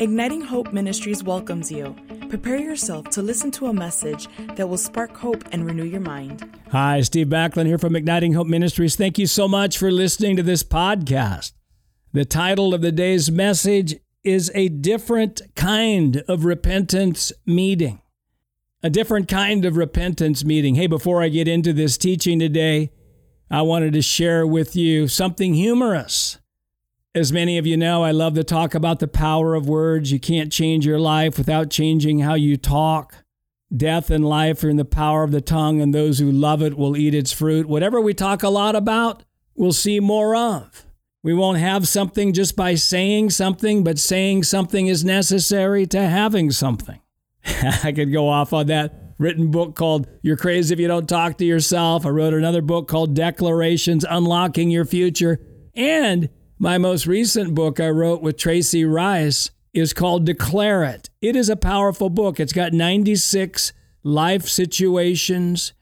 Igniting Hope Ministries welcomes you. Prepare yourself to listen to a message that will spark hope and renew your mind. Hi, Steve Backlund here from Igniting Hope Ministries. Thank you so much for listening to this podcast. The title of the day's message is A Different Kind of Repentance Meeting. A different kind of repentance meeting. Hey, before I get into this teaching today, I wanted to share with you something humorous. As many of you know, I love to talk about the power of words. You can't change your life without changing how you talk. Death and life are in the power of the tongue, and those who love it will eat its fruit. Whatever we talk a lot about, we'll see more of. We won't have something just by saying something, but saying something is necessary to having something. I could go off on that written book called You're Crazy If You Don't Talk to Yourself. I wrote another book called Declarations Unlocking Your Future. And my most recent book I wrote with Tracy Rice is called Declare It. It is a powerful book. It's got 96 life situations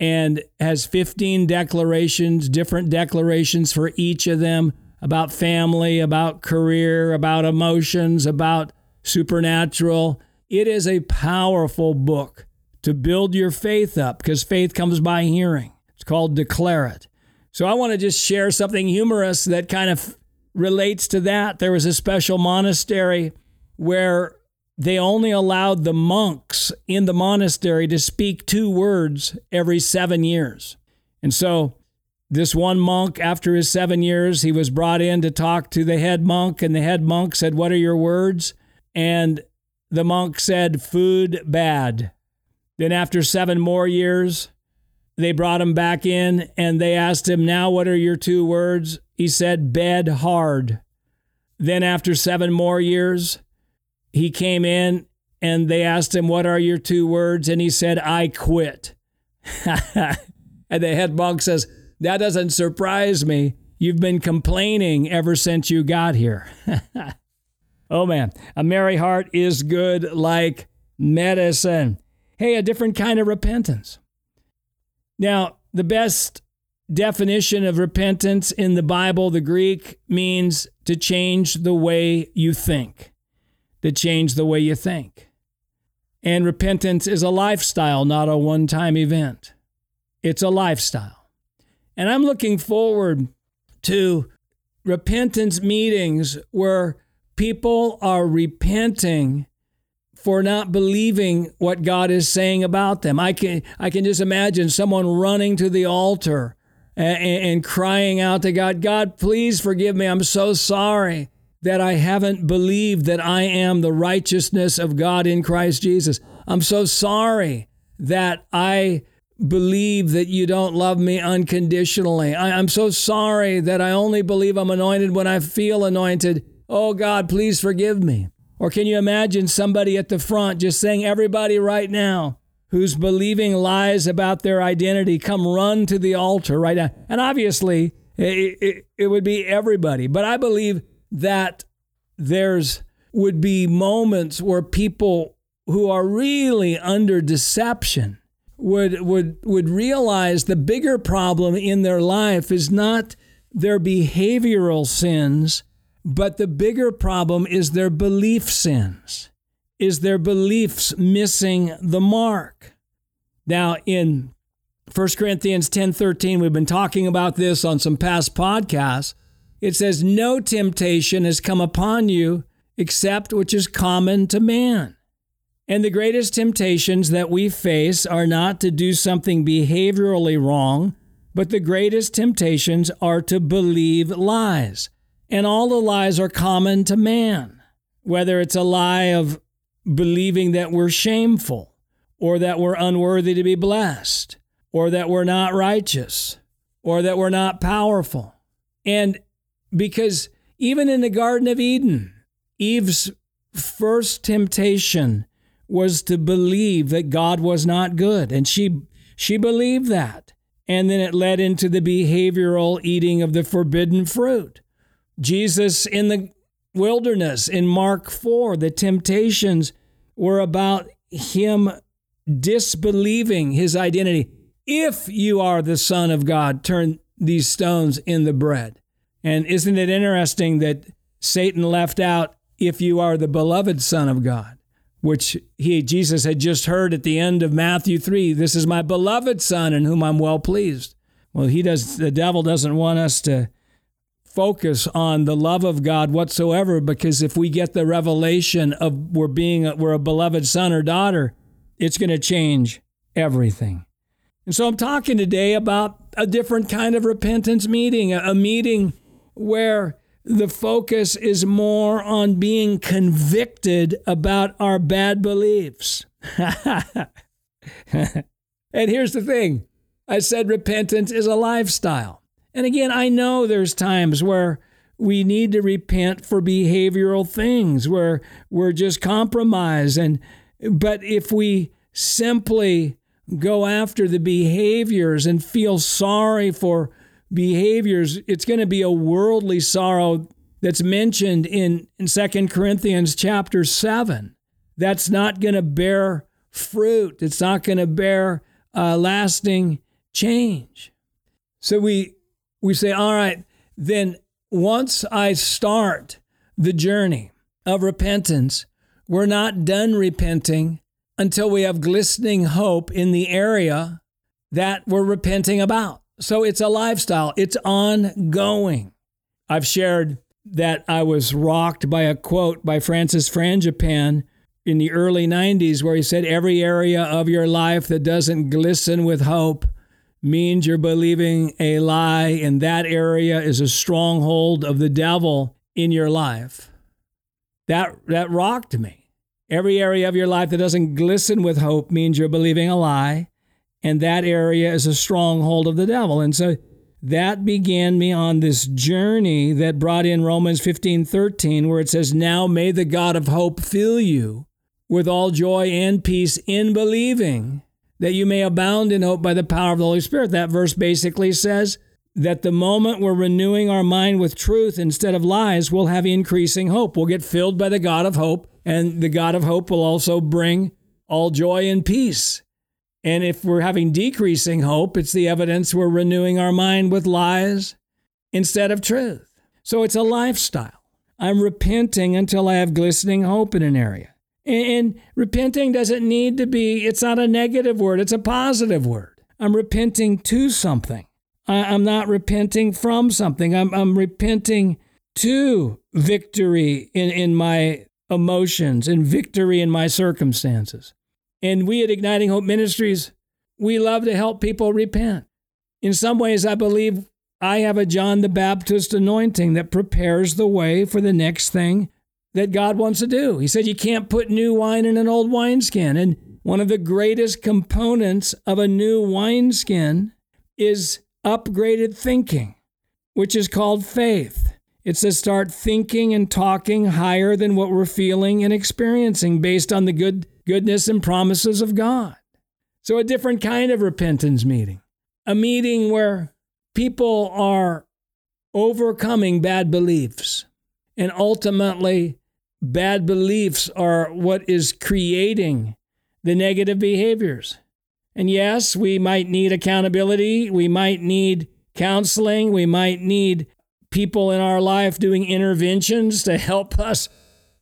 and has 15 declarations, different declarations for each of them about family, about career, about emotions, about supernatural. It is a powerful book to build your faith up because faith comes by hearing. It's called Declare It. So I want to just share something humorous that kind of relates to that. There was a special monastery where they only allowed the monks in the monastery to speak two words every seven years. And so, this one monk, after his seven years, he was brought in to talk to the head monk, and the head monk said, What are your words? And the monk said, Food bad. Then, after seven more years, they brought him back in and they asked him, Now, what are your two words? He said, bed hard. Then, after seven more years, he came in and they asked him, What are your two words? And he said, I quit. and the head monk says, That doesn't surprise me. You've been complaining ever since you got here. oh man, a merry heart is good like medicine. Hey, a different kind of repentance. Now, the best definition of repentance in the Bible, the Greek, means to change the way you think. To change the way you think. And repentance is a lifestyle, not a one time event. It's a lifestyle. And I'm looking forward to repentance meetings where people are repenting for not believing what God is saying about them. I can I can just imagine someone running to the altar and, and crying out to God, God, please forgive me. I'm so sorry that I haven't believed that I am the righteousness of God in Christ Jesus. I'm so sorry that I believe that you don't love me unconditionally. I, am so sorry that I only believe I'm anointed when I feel anointed. Oh God, please forgive me. Or can you imagine somebody at the front just saying, Everybody right now, who's believing lies about their identity come run to the altar right now. And obviously, it, it, it, would be everybody. But I believe that there's would be moments where people who are really under deception would would would realize the bigger problem in their life is not their behavioral sins, but the bigger problem is their belief sins is their beliefs missing the mark. Now in 1 Corinthians 10:13 we've been talking about this on some past podcasts. It says no temptation has come upon you except which is common to man. And the greatest temptations that we face are not to do something behaviorally wrong, but the greatest temptations are to believe lies. And all the lies are common to man, whether it's a lie of believing that we're shameful or that we're unworthy to be blessed or that we're not righteous or that we're not powerful. And because even in the Garden of Eden, Eve's first temptation was to believe that God was not good. And she, she believed that. And then it led into the behavioral eating of the forbidden fruit. Jesus in the wilderness in Mark 4, the temptations were about him disbelieving his identity. If you are the Son of God, turn these stones in the bread. And isn't it interesting that Satan left out, if you are the beloved Son of God, which he Jesus had just heard at the end of Matthew 3, this is my beloved son in whom I'm well pleased. Well, he does the devil doesn't want us to focus on the love of God whatsoever because if we get the revelation of we're being a, we're a beloved son or daughter, it's going to change everything. And so I'm talking today about a different kind of repentance meeting, a, a meeting where the focus is more on being convicted about our bad beliefs. and here's the thing I said repentance is a lifestyle. And again, I know there's times where we need to repent for behavioral things where we're just compromised and but if we simply go after the behaviors and feel sorry for behaviors, it's going to be a worldly sorrow that's mentioned in, in 2 Corinthians chapter 7. That's not going to bear fruit. It's not going to bear uh, lasting change. So we we say, all right, then once I start the journey of repentance, we're not done repenting until we have glistening hope in the area that we're repenting about. So it's a lifestyle, it's ongoing. I've shared that I was rocked by a quote by Francis Frangipane in the early 90s where he said, Every area of your life that doesn't glisten with hope means you're believing a lie, and that area is a stronghold of the devil in your life. That, that rocked me. Every area of your life that doesn't glisten with hope means you're believing a lie, and that area is a stronghold of the devil. And so that began me on this journey that brought in Romans 15 13, where it says, Now may the God of hope fill you with all joy and peace in believing, that you may abound in hope by the power of the Holy Spirit. That verse basically says that the moment we're renewing our mind with truth instead of lies, we'll have increasing hope. We'll get filled by the God of hope, and the God of hope will also bring all joy and peace. And if we're having decreasing hope, it's the evidence we're renewing our mind with lies instead of truth. So it's a lifestyle. I'm repenting until I have glistening hope in an area. And, repenting doesn't need to be, it's not a negative word, it's a positive word. I'm repenting to something. I, am not repenting from something. I'm, I'm repenting to victory in, in my emotions and victory in my circumstances. And we at Igniting Hope Ministries, we love to help people repent. In some ways, I believe I have a John the Baptist anointing that prepares the way for the next thing that God wants to do. He said you can't put new wine in an old wineskin. And one of the greatest components of a new wineskin is upgraded thinking, which is called faith. It's to start thinking and talking higher than what we're feeling and experiencing based on the good goodness and promises of God. So, a different kind of repentance meeting, a meeting where people are overcoming bad beliefs. And ultimately, bad beliefs are what is creating the negative behaviors. And yes, we might need accountability. We might need counseling. We might need people in our life doing interventions to help us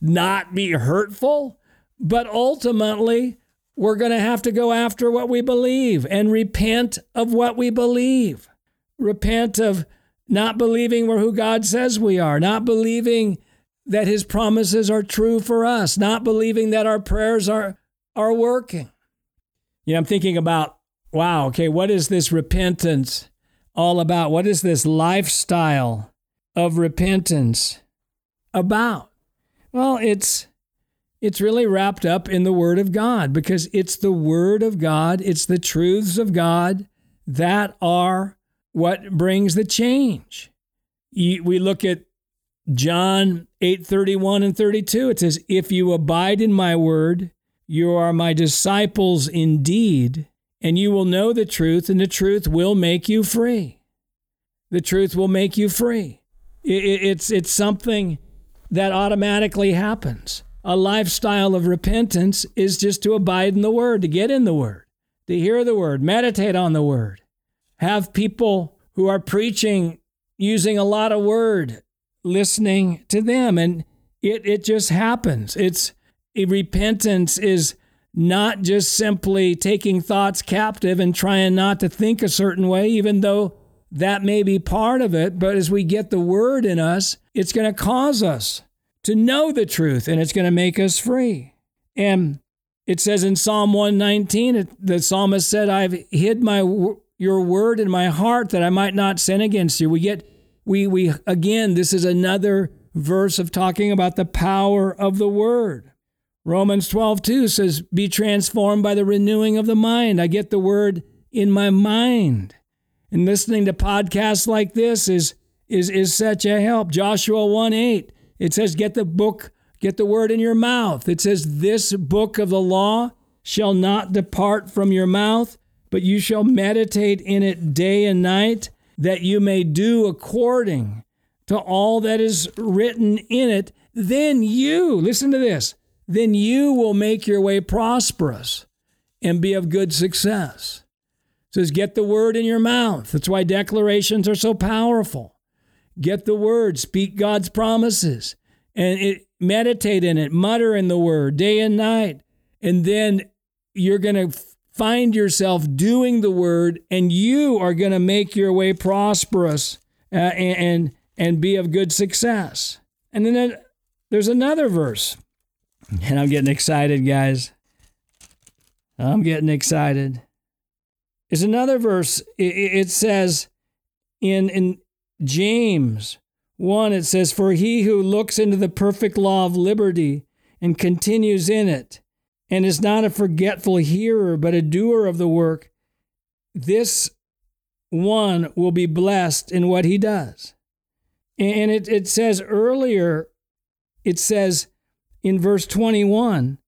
not be hurtful. But ultimately, we're going to have to go after what we believe and repent of what we believe. Repent of not believing we're who God says we are, not believing that his promises are true for us, not believing that our prayers are, are working. You know, I'm thinking about, wow, okay, what is this repentance all about? What is this lifestyle of repentance about? Well, it's it's really wrapped up in the Word of God because it's the Word of God, it's the truths of God that are what brings the change. We look at John 8 31 and 32. It says, If you abide in my word, you are my disciples indeed, and you will know the truth, and the truth will make you free. The truth will make you free. It's, it's something that automatically happens a lifestyle of repentance is just to abide in the Word, to get in the Word, to hear the Word, meditate on the Word, have people who are preaching using a lot of Word, listening to them. And It, it just happens. It's repentance is not just simply taking thoughts captive and trying not to think a certain way, even though that may be part of it. But as we get the word in us, it's going to cause us to know the truth and it's going to make us free. And it says in Psalm 119, the psalmist said, I've hid my your word in my heart that I might not sin against you. We get we we again, this is another verse of talking about the power of the word. Romans 12, 2 says, Be transformed by the renewing of the mind. I get the word in my mind. And listening to podcasts like this is, is, is such a help. Joshua 1 8, it says, Get the book, get the word in your mouth. It says, This book of the law shall not depart from your mouth, but you shall meditate in it day and night, that you may do according to all that is written in it. Then you, listen to this, then you will make your way prosperous and be of good success. It says, get the word in your mouth. That's why declarations are so powerful. Get the word, speak God's promises, and it, meditate in it, mutter in the word day and night. And then you're going to find yourself doing the word, and you are going to make your way prosperous uh, and, and, and be of good success. And then there's another verse and I'm getting excited, guys. I'm getting excited. Is another verse. It says in, in James 1, it says, For he who looks into the perfect law of liberty and continues in it, and is not a forgetful hearer, but a doer of the work, this one will be blessed in what he does. And it, it says earlier, it says, in verse 21,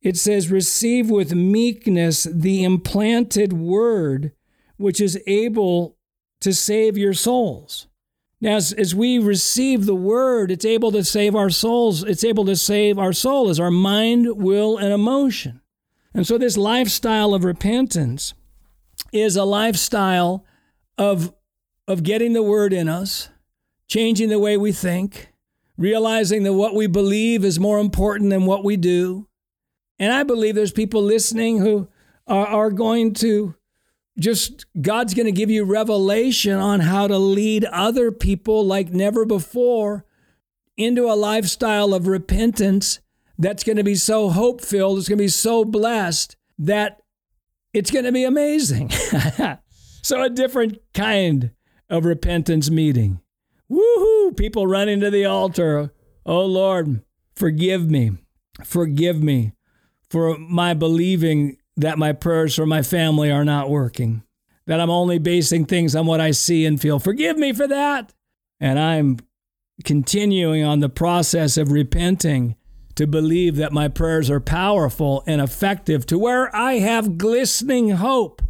it says, Receive with meekness the implanted word, which is able to save your souls. As, as we receive the word, it's able to save our souls. It's able to save our soul as our mind, will, and emotion. And so, this lifestyle of repentance is a lifestyle of, of getting the word in us, changing the way we think, realizing that what we believe is more important than what we do. And I believe there's people listening who are, are going to just, God's going to give you revelation on how to lead other people like never before into a lifestyle of repentance that's going to be so hope filled, it's going to be so blessed that it's going to be amazing. so, a different kind of repentance meeting. Woohoo! People running to the altar. Oh Lord, forgive me. Forgive me for my believing that my prayers for my family are not working, that I'm only basing things on what I see and feel. Forgive me for that. And I'm continuing on the process of repenting to believe that my prayers are powerful and effective to where I have glistening hope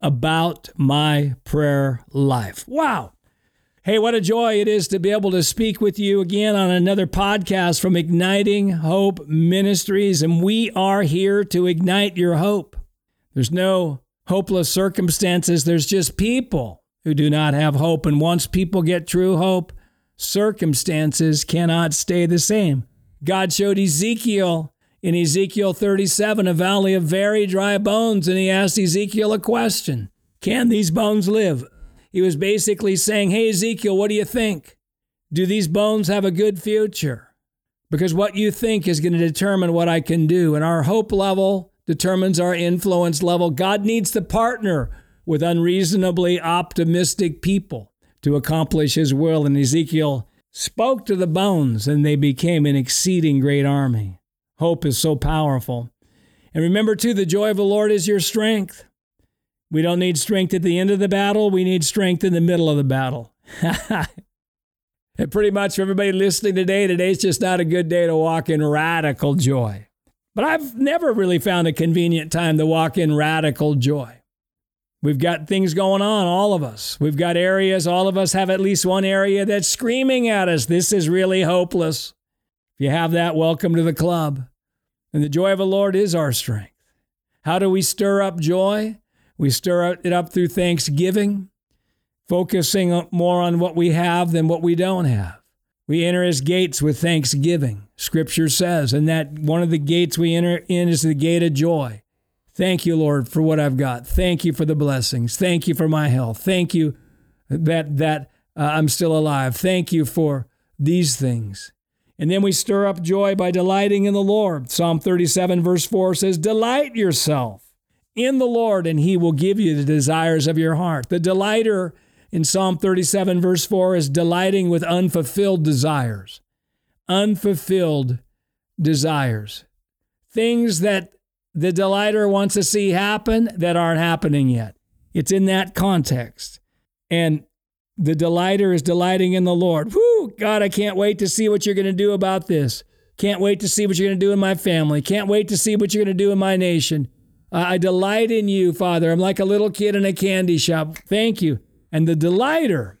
about my prayer life. Wow. Hey, what a joy it is to be able to speak with you again on another podcast from Igniting Hope Ministries. And we are here to ignite your hope. There's no hopeless circumstances, there's just people who do not have hope. And once people get true hope, circumstances cannot stay the same. God showed Ezekiel in Ezekiel 37 a valley of very dry bones, and he asked Ezekiel a question Can these bones live? He was basically saying, Hey, Ezekiel, what do you think? Do these bones have a good future? Because what you think is going to determine what I can do. And our hope level determines our influence level. God needs to partner with unreasonably optimistic people to accomplish his will. And Ezekiel spoke to the bones, and they became an exceeding great army. Hope is so powerful. And remember, too, the joy of the Lord is your strength. We don't need strength at the end of the battle. We need strength in the middle of the battle. and pretty much for everybody listening today, today's just not a good day to walk in radical joy. But I've never really found a convenient time to walk in radical joy. We've got things going on, all of us. We've got areas, all of us have at least one area that's screaming at us. This is really hopeless. If you have that, welcome to the club. And the joy of the Lord is our strength. How do we stir up joy? We stir it up through thanksgiving, focusing more on what we have than what we don't have. We enter his gates with thanksgiving, scripture says, and that one of the gates we enter in is the gate of joy. Thank you, Lord, for what I've got. Thank you for the blessings. Thank you for my health. Thank you that that uh, I'm still alive. Thank you for these things. And then we stir up joy by delighting in the Lord. Psalm 37, verse 4 says, Delight yourself in the Lord, and he will give you the desires of your heart. The delighter in Psalm 37, verse 4 is delighting with unfulfilled desires. Unfulfilled desires. Things that the delighter wants to see happen that aren't happening yet. It's in that context. And the delighter is delighting in the Lord. Whoo, God, I can't wait to see what you're going to do about this. Can't wait to see what you're going to do in my family. Can't wait to see what you're going to do in my nation. Uh, I delight in you, Father. I'm like a little kid in a candy shop. Thank you. And the delighter,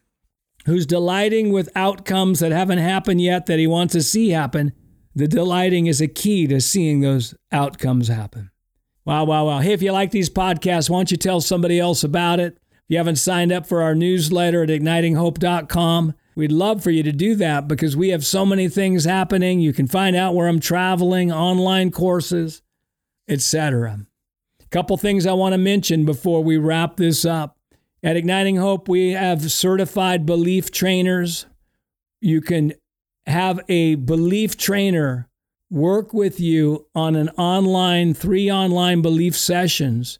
who's delighting with outcomes that haven't happened yet that he wants to see happen, the delighting is a key to seeing those outcomes happen. Wow, wow, wow. Hey, if you like these podcasts, why don't you tell somebody else about it? If you haven't signed up for our newsletter at ignitinghope.com, we'd love for you to do that because we have so many things happening. You can find out where I'm traveling, online courses, etc. A couple things I want to mention before we wrap this up. At Igniting Hope, we have certified belief trainers. You can have a belief trainer work with you on an online, three online belief sessions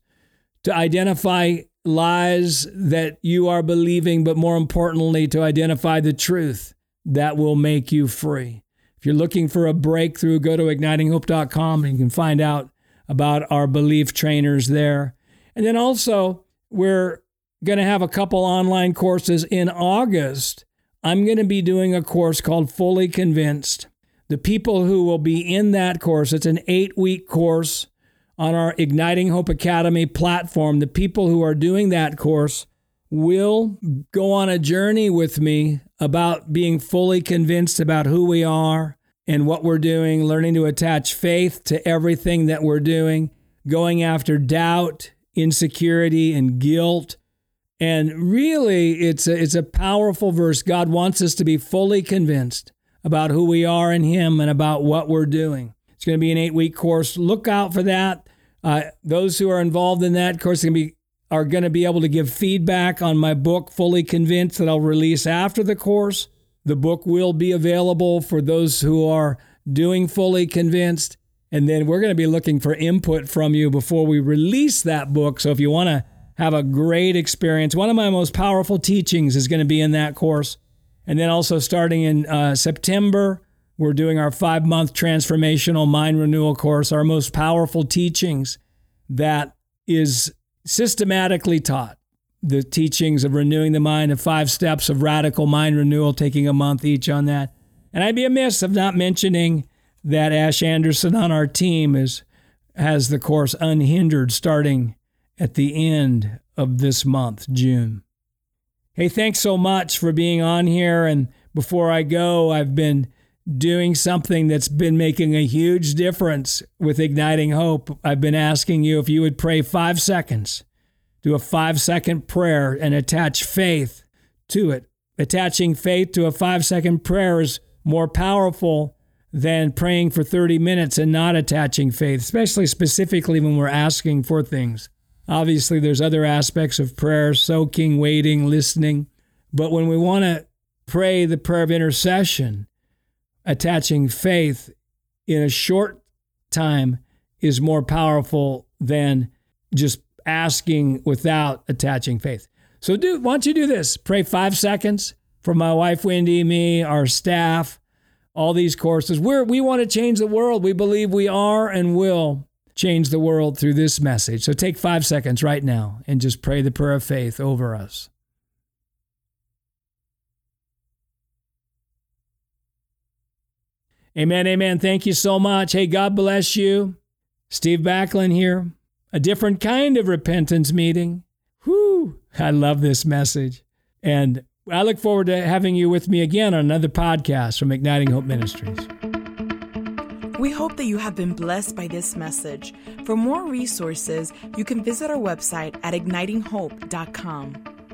to identify lies that you are believing, but more importantly, to identify the truth that will make you free. If you're looking for a breakthrough, go to ignitinghope.com and you can find out about our belief trainers there. And then also, we're going to have a couple online courses in August I'm going to be doing a course called Fully Convinced. The people who will be in that course, it's an eight week course on our Igniting Hope Academy platform. The people who are doing that course will go on a journey with me about being fully convinced about who we are and what we're doing, learning to attach faith to everything that we're doing, going after doubt, insecurity, and guilt and really, it's a, it's a powerful verse. God wants us to be fully convinced about who we are in Him and about what we're doing. It's going to be an eight week course. Look out for that. Uh, those who are involved in that course be, are going to be able to give feedback on my book, Fully Convinced, that I'll release after the course. The book will be available for those who are doing Fully Convinced. And then we're going to be looking for input from you before we release that book. So if you want to have a great experience. One of my most powerful teachings is going to be in that course. And then also starting in uh, September, we're doing our five month transformational mind renewal course, our most powerful teachings that is systematically taught. The teachings of renewing the mind, the five steps of radical mind renewal, taking a month each on that. And I'd be amiss of not mentioning that Ash Anderson on our team is has the course unhindered starting at the end of this month, June. Hey, thanks so much for being on here. And before I go, I've been doing something that's been making a huge difference with Igniting Hope. I've been asking you if you would pray five seconds, do a five second prayer, and attach faith to it. Attaching faith to a five second prayer is more powerful than praying for 30 minutes and not attaching faith, especially specifically when we're asking for things. Obviously, there's other aspects of prayer soaking, waiting, listening. But when we want to pray the prayer of intercession, attaching faith in a short time is more powerful than just asking without attaching faith. So, do why don't you do this? Pray five seconds for my wife Wendy, me, our staff, all these courses. We're, we want to change the world. We believe we are and will change the world through this message. So take five seconds right now and just pray the prayer of faith over us. Amen, amen. Thank you so much. Hey, God bless you. Steve Backlund here. A different kind of repentance meeting. Whew, I love this message. And I look forward to having you with me again on another podcast from Igniting Hope Ministries. We hope that you have been blessed by this message. For more resources, you can visit our website at ignitinghope.com.